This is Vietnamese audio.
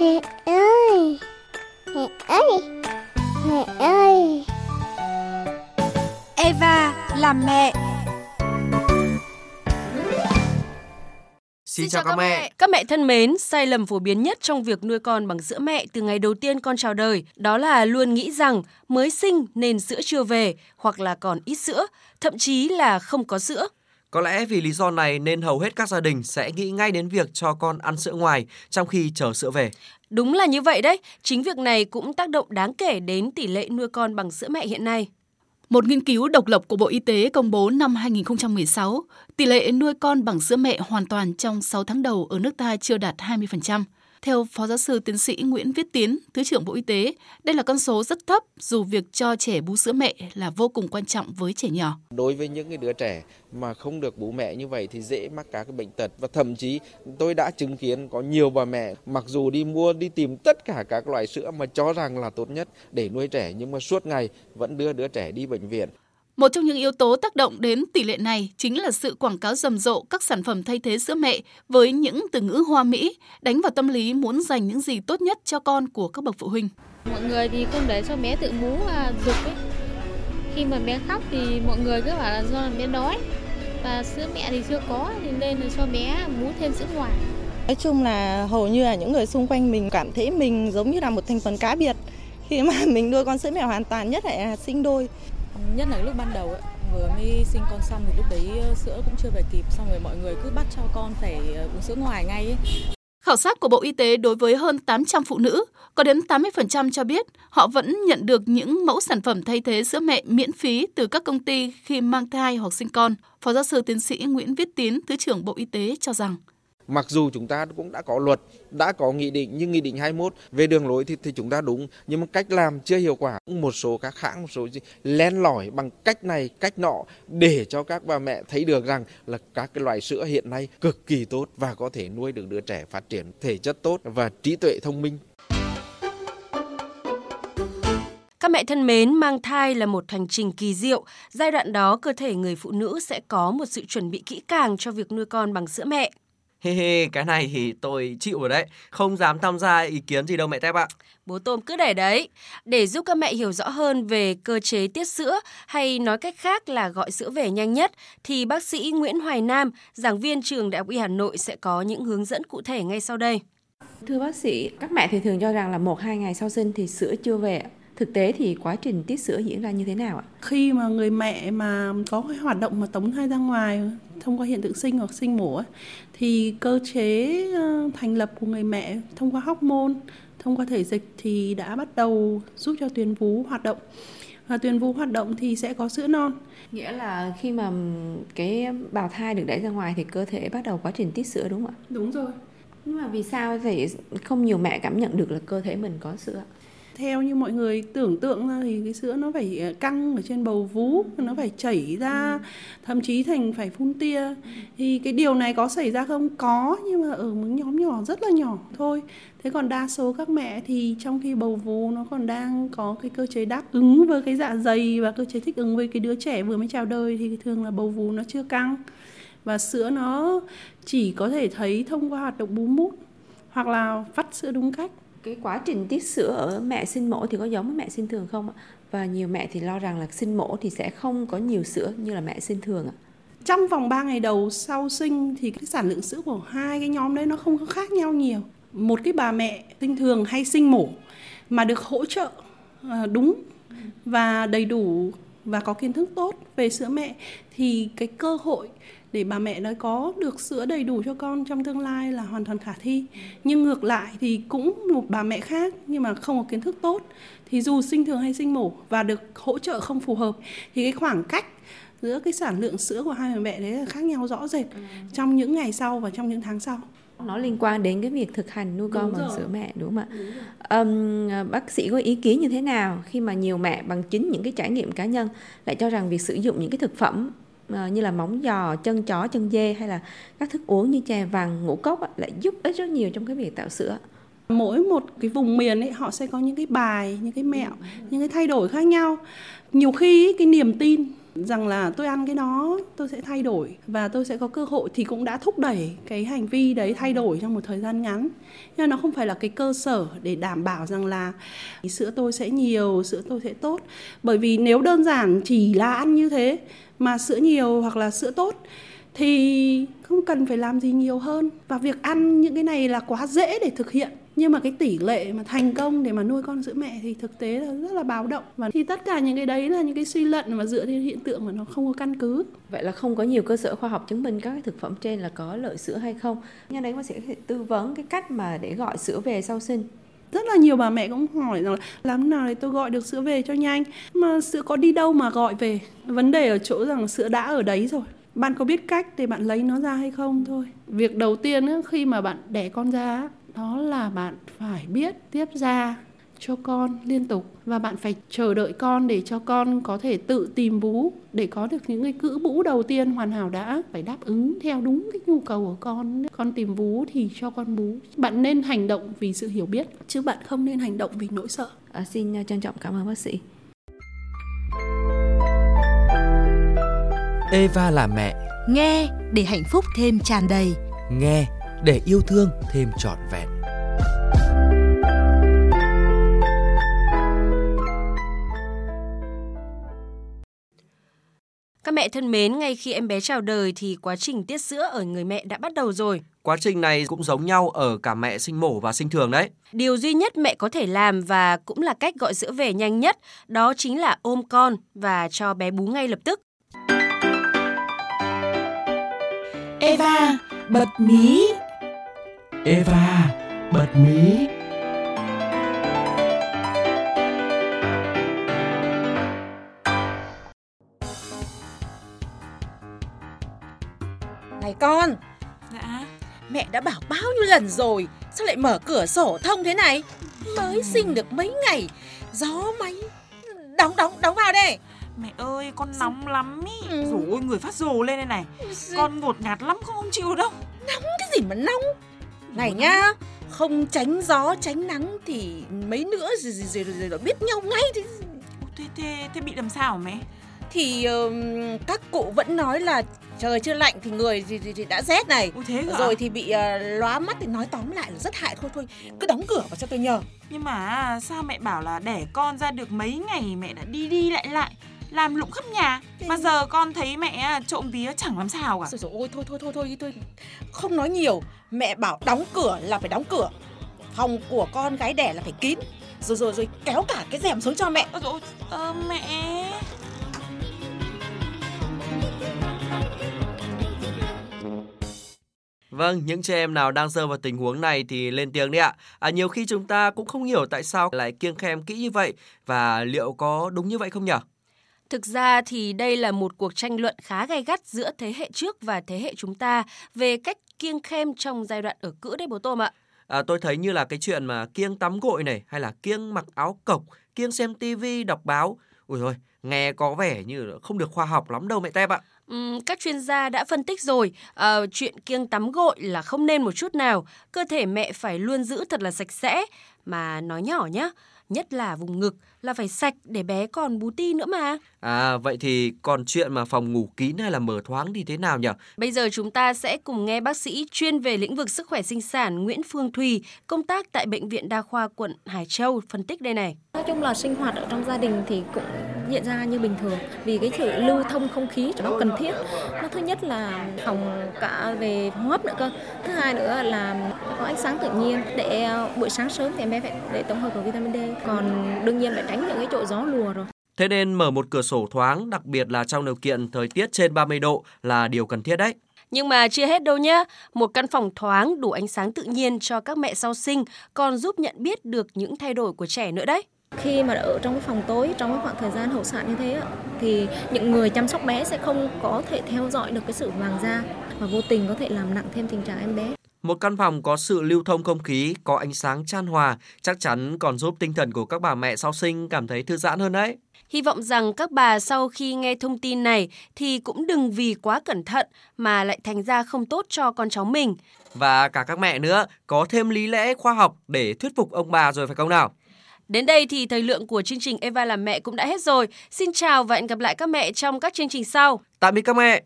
Mẹ ơi Mẹ ơi Mẹ ơi Eva làm mẹ Xin chào các mẹ. Các mẹ thân mến, sai lầm phổ biến nhất trong việc nuôi con bằng sữa mẹ từ ngày đầu tiên con chào đời đó là luôn nghĩ rằng mới sinh nên sữa chưa về hoặc là còn ít sữa, thậm chí là không có sữa. Có lẽ vì lý do này nên hầu hết các gia đình sẽ nghĩ ngay đến việc cho con ăn sữa ngoài trong khi chờ sữa về. Đúng là như vậy đấy, chính việc này cũng tác động đáng kể đến tỷ lệ nuôi con bằng sữa mẹ hiện nay. Một nghiên cứu độc lập của Bộ Y tế công bố năm 2016, tỷ lệ nuôi con bằng sữa mẹ hoàn toàn trong 6 tháng đầu ở nước ta chưa đạt 20%. Theo Phó Giáo sư Tiến sĩ Nguyễn Viết Tiến, Thứ trưởng Bộ Y tế, đây là con số rất thấp dù việc cho trẻ bú sữa mẹ là vô cùng quan trọng với trẻ nhỏ. Đối với những cái đứa trẻ mà không được bú mẹ như vậy thì dễ mắc các cái bệnh tật và thậm chí tôi đã chứng kiến có nhiều bà mẹ mặc dù đi mua đi tìm tất cả các loại sữa mà cho rằng là tốt nhất để nuôi trẻ nhưng mà suốt ngày vẫn đưa đứa trẻ đi bệnh viện. Một trong những yếu tố tác động đến tỷ lệ này chính là sự quảng cáo rầm rộ các sản phẩm thay thế sữa mẹ với những từ ngữ hoa mỹ, đánh vào tâm lý muốn dành những gì tốt nhất cho con của các bậc phụ huynh. Mọi người thì không để cho bé tự bú và dục ấy. Khi mà bé khóc thì mọi người cứ bảo là do là bé đói và sữa mẹ thì chưa có thì nên là cho bé bú thêm sữa ngoài. Nói chung là hầu như là những người xung quanh mình cảm thấy mình giống như là một thành phần cá biệt khi mà mình nuôi con sữa mẹ hoàn toàn nhất là sinh đôi nhất là lúc ban đầu ấy, vừa mới sinh con xong thì lúc đấy ờ, sữa cũng chưa về kịp xong rồi mọi người cứ bắt cho con phải ờ, uống sữa ngoài ngay ấy. Khảo sát của Bộ Y tế đối với hơn 800 phụ nữ, có đến 80% cho biết họ vẫn nhận được những mẫu sản phẩm thay thế sữa mẹ miễn phí từ các công ty khi mang thai hoặc sinh con. Phó giáo sư tiến sĩ Nguyễn Viết Tiến, Thứ trưởng Bộ Y tế cho rằng Mặc dù chúng ta cũng đã có luật, đã có nghị định nhưng nghị định 21 về đường lối thì, thì chúng ta đúng nhưng mà cách làm chưa hiệu quả. Một số các hãng, một số gì len lỏi bằng cách này, cách nọ để cho các bà mẹ thấy được rằng là các cái loại sữa hiện nay cực kỳ tốt và có thể nuôi được đứa trẻ phát triển thể chất tốt và trí tuệ thông minh. Các mẹ thân mến, mang thai là một hành trình kỳ diệu. Giai đoạn đó, cơ thể người phụ nữ sẽ có một sự chuẩn bị kỹ càng cho việc nuôi con bằng sữa mẹ. Hê hê, cái này thì tôi chịu rồi đấy, không dám tham gia ý kiến gì đâu mẹ Tép ạ. Bố Tôm cứ để đấy. Để giúp các mẹ hiểu rõ hơn về cơ chế tiết sữa hay nói cách khác là gọi sữa về nhanh nhất thì bác sĩ Nguyễn Hoài Nam, giảng viên trường Đại học Y Hà Nội sẽ có những hướng dẫn cụ thể ngay sau đây. Thưa bác sĩ, các mẹ thì thường cho rằng là 1 2 ngày sau sinh thì sữa chưa về. Thực tế thì quá trình tiết sữa diễn ra như thế nào ạ? Khi mà người mẹ mà có cái hoạt động mà tống thai ra ngoài thông qua hiện tượng sinh hoặc sinh mổ thì cơ chế ờ, thành lập của người mẹ thông qua hormone, thông qua thể dịch thì đã bắt đầu giúp cho tuyến vú hoạt động. Và tuyến vú hoạt động thì sẽ có sữa non. Nghĩa là khi mà cái bào thai được đẩy ra ngoài thì cơ thể bắt đầu quá trình tiết sữa đúng không ạ? Đúng rồi. Nhưng mà vì sao thì không nhiều mẹ cảm nhận được là cơ thể mình có sữa? Theo như mọi người tưởng tượng ra thì cái sữa nó phải ờ, căng ở trên bầu vú nó phải chảy ra ừ. thậm chí thành phải phun tia. Thì cái điều này có xảy ra không? Có nhưng mà ở một nhóm nhỏ rất là nhỏ thôi. Thế còn đa số các mẹ thì trong khi bầu vú nó còn đang có cái cơ chế đáp ứng với cái dạ dày và cơ chế thích ứng với cái đứa trẻ vừa mới chào đời thì thường là bầu vú nó chưa căng. Và sữa nó chỉ có thể thấy thông qua hoạt động bú mút hoặc là vắt sữa đúng cách cái quá trình tiết sữa ở mẹ sinh mổ thì có giống với mẹ sinh thường không ạ? Và nhiều mẹ thì lo rằng là sinh mổ thì sẽ không có nhiều sữa như là mẹ sinh thường ạ. Trong vòng 3 ngày đầu sau sinh thì cái sản lượng sữa của hai cái nhóm đấy nó không có khác nhau nhiều. Một cái bà mẹ sinh thường hay sinh mổ mà được hỗ trợ ờ, đúng và đầy đủ và có kiến thức tốt về sữa mẹ thì cái cơ hội để bà mẹ nói có được sữa đầy đủ cho con trong tương lai là hoàn toàn khả thi. Nhưng ngược lại thì cũng một bà mẹ khác nhưng mà không có kiến thức tốt thì dù sinh thường hay sinh mổ và được hỗ trợ không phù hợp thì cái khoảng cách giữa cái sản lượng sữa của hai bà mẹ đấy là khác nhau rõ rệt trong những ngày sau và trong những tháng sau nó liên quan đến cái việc thực hành nuôi con bằng sữa mẹ đúng không ạ? Um, bác sĩ có ý kiến như thế nào khi mà nhiều mẹ bằng chính những cái trải nghiệm cá nhân lại cho rằng việc sử dụng những cái thực phẩm uh, như là móng giò, chân chó, chân dê hay là các thức uống như chè vàng, ngũ cốc lại giúp ích rất nhiều trong cái việc tạo sữa. Mỗi một cái vùng miền ấy họ sẽ có những cái bài, những cái mẹo, những cái thay đổi khác nhau. Nhiều khi cái niềm tin rằng là tôi ăn cái đó, tôi sẽ thay đổi và tôi sẽ có cơ hội thì cũng đã thúc đẩy cái hành vi đấy thay đổi trong một thời gian ngắn. Nhưng nó không phải là cái cơ sở để đảm bảo rằng là sữa tôi sẽ nhiều, sữa tôi sẽ tốt. Bởi vì nếu đơn giản chỉ là ăn như thế mà sữa nhiều hoặc là sữa tốt thì không cần phải làm gì nhiều hơn. Và việc ăn những cái này là quá dễ để thực hiện. Nhưng mà cái tỷ lệ mà thành công để mà nuôi con sữa mẹ thì thực tế là rất là báo động. Và thì tất cả những cái đấy là những cái suy luận mà dựa trên hiện tượng mà nó không có căn cứ. Vậy là không có nhiều cơ sở khoa học chứng minh các cái thực phẩm trên là có lợi sữa hay không? Nhân đấy sĩ sẽ tư vấn cái cách mà để gọi sữa về sau sinh. Rất là nhiều bà mẹ cũng hỏi rằng là làm nào để tôi gọi được sữa về cho nhanh? Mà sữa có đi đâu mà gọi về? Vấn đề ở chỗ rằng sữa đã ở đấy rồi bạn có biết cách để bạn lấy nó ra hay không? Thôi. Việc đầu tiên khi mà bạn đẻ con ra đó là bạn phải biết tiếp ra cho con liên tục và bạn phải chờ đợi con để cho con có thể tự tìm bú. Để có được những cái cữ bú đầu tiên hoàn hảo đã phải đáp ứng theo đúng cái nhu cầu của con con tìm bú thì cho con bú. Bạn nên hành động vì sự hiểu biết. Chứ bạn không nên hành động vì nỗi sợ. À, xin trân trọng cảm ơn bác sĩ Eva là mẹ nghe để hạnh phúc thêm tràn đầy nghe để yêu thương thêm trọn vẹn Các mẹ thân mến, ngay khi em bé chào đời thì quá trình tiết sữa ở người mẹ đã bắt đầu rồi. Quá trình này cũng giống nhau ở cả mẹ sinh mổ và sinh thường đấy. Điều duy nhất mẹ có thể làm và cũng là cách gọi sữa về nhanh nhất, đó chính là ôm con và cho bé bú ngay lập tức. Eva, bật mí. Eva, bật mí. Này con Dạ Mẹ đã bảo bao nhiêu lần rồi Sao lại mở cửa sổ thông thế này Mới sinh được mấy ngày Gió máy Đóng đóng đóng vào đây Mẹ ơi con nóng lắm ý. Ừ. Rồi người phát rồ lên đây này. Con ngột ngạt lắm không, không chịu đâu. Nóng cái gì mà nóng? Này nhá Không tránh gió tránh nắng Thì mấy nữa rồi, rồi, rồi, rồi biết nhau ngay thì thế, thế, thế bị làm sao hả mẹ? Thì uh, các cụ vẫn nói là trời chưa lạnh thì người thì, thì, thì đã rét này. Ôi thế rồi thì bị uh, lóa mắt thì nói tóm lại là rất hại. Thôi thôi cứ đóng cửa vào cho tôi nhờ. Nhưng mà sao mẹ bảo là đẻ con ra được mấy ngày mẹ đã đi đi lại lại làm lụng khắp nhà. Thế... mà giờ con thấy mẹ trộm vía chẳng làm sao cả. Rồi, rồi ôi thôi thôi thôi thôi thôi. Không nói nhiều. Mẹ bảo đóng cửa là phải đóng cửa. Phòng của con gái đẻ là phải kín. Rồi rồi rồi kéo cả cái rèm xuống cho mẹ. Ôi, ôi, ơ, mẹ. Vâng, những trẻ em nào đang rơi vào tình huống này thì lên tiếng đi ạ. À, nhiều khi chúng ta cũng không hiểu tại sao lại kiêng khem kỹ như vậy. Và liệu có đúng như vậy không nhỉ? Thực ra thì đây là một cuộc tranh luận khá gay gắt giữa thế hệ trước và thế hệ chúng ta về cách kiêng khem trong giai đoạn ở cữ đấy bố Tôm ạ. À, tôi thấy như là cái chuyện mà kiêng tắm gội này hay là kiêng mặc áo cộc, kiêng xem tivi, đọc báo. Ui thôi, nghe có vẻ như không được khoa học lắm đâu mẹ Tép ạ. Uhm, các chuyên gia đã phân tích rồi, à, chuyện kiêng tắm gội là không nên một chút nào. Cơ thể mẹ phải luôn giữ thật là sạch sẽ. Mà nói nhỏ nhá, nhất là vùng ngực là phải sạch để bé còn bú ti nữa mà. À vậy thì còn chuyện mà phòng ngủ kín hay là mở thoáng thì thế nào nhỉ? Bây giờ chúng ta sẽ cùng nghe bác sĩ chuyên về lĩnh vực sức khỏe sinh sản Nguyễn Phương Thùy, công tác tại bệnh viện đa khoa quận Hải Châu phân tích đây này. Nói chung là sinh hoạt ở trong gia đình thì cũng diễn ra như bình thường vì cái sự lưu thông không khí nó cần thiết. Nó thứ nhất là phòng cả về hô hấp nữa cơ. Thứ hai nữa là ánh sáng tự nhiên để ờ, buổi sáng sớm thì em bé phải để tổng hợp của vitamin D. Còn đương nhiên phải tránh những cái chỗ gió lùa rồi. Thế nên mở một cửa sổ thoáng, đặc biệt là trong điều kiện thời tiết trên 30 độ là điều cần thiết đấy. Nhưng mà chưa hết đâu nhé. Một căn phòng thoáng đủ ánh sáng tự nhiên cho các mẹ sau sinh còn giúp nhận biết được những thay đổi của trẻ nữa đấy. Khi mà ở trong cái phòng tối trong cái khoảng thời gian hậu sản như thế thì những người chăm sóc bé sẽ không có thể theo dõi được cái sự vàng da và vô tình có thể làm nặng thêm tình trạng em bé. Một căn phòng có sự lưu thông không khí, có ánh sáng chan hòa chắc chắn còn giúp tinh thần của các bà mẹ sau sinh cảm thấy thư giãn hơn đấy. Hy vọng rằng các bà sau khi nghe thông tin này thì cũng đừng vì quá cẩn thận mà lại thành ra không tốt cho con cháu mình. Và cả các mẹ nữa có thêm lý lẽ khoa học để thuyết phục ông bà rồi phải không nào? Đến đây thì thời lượng của chương trình Eva làm mẹ cũng đã hết rồi. Xin chào và hẹn gặp lại các mẹ trong các chương trình sau. Tạm biệt các mẹ.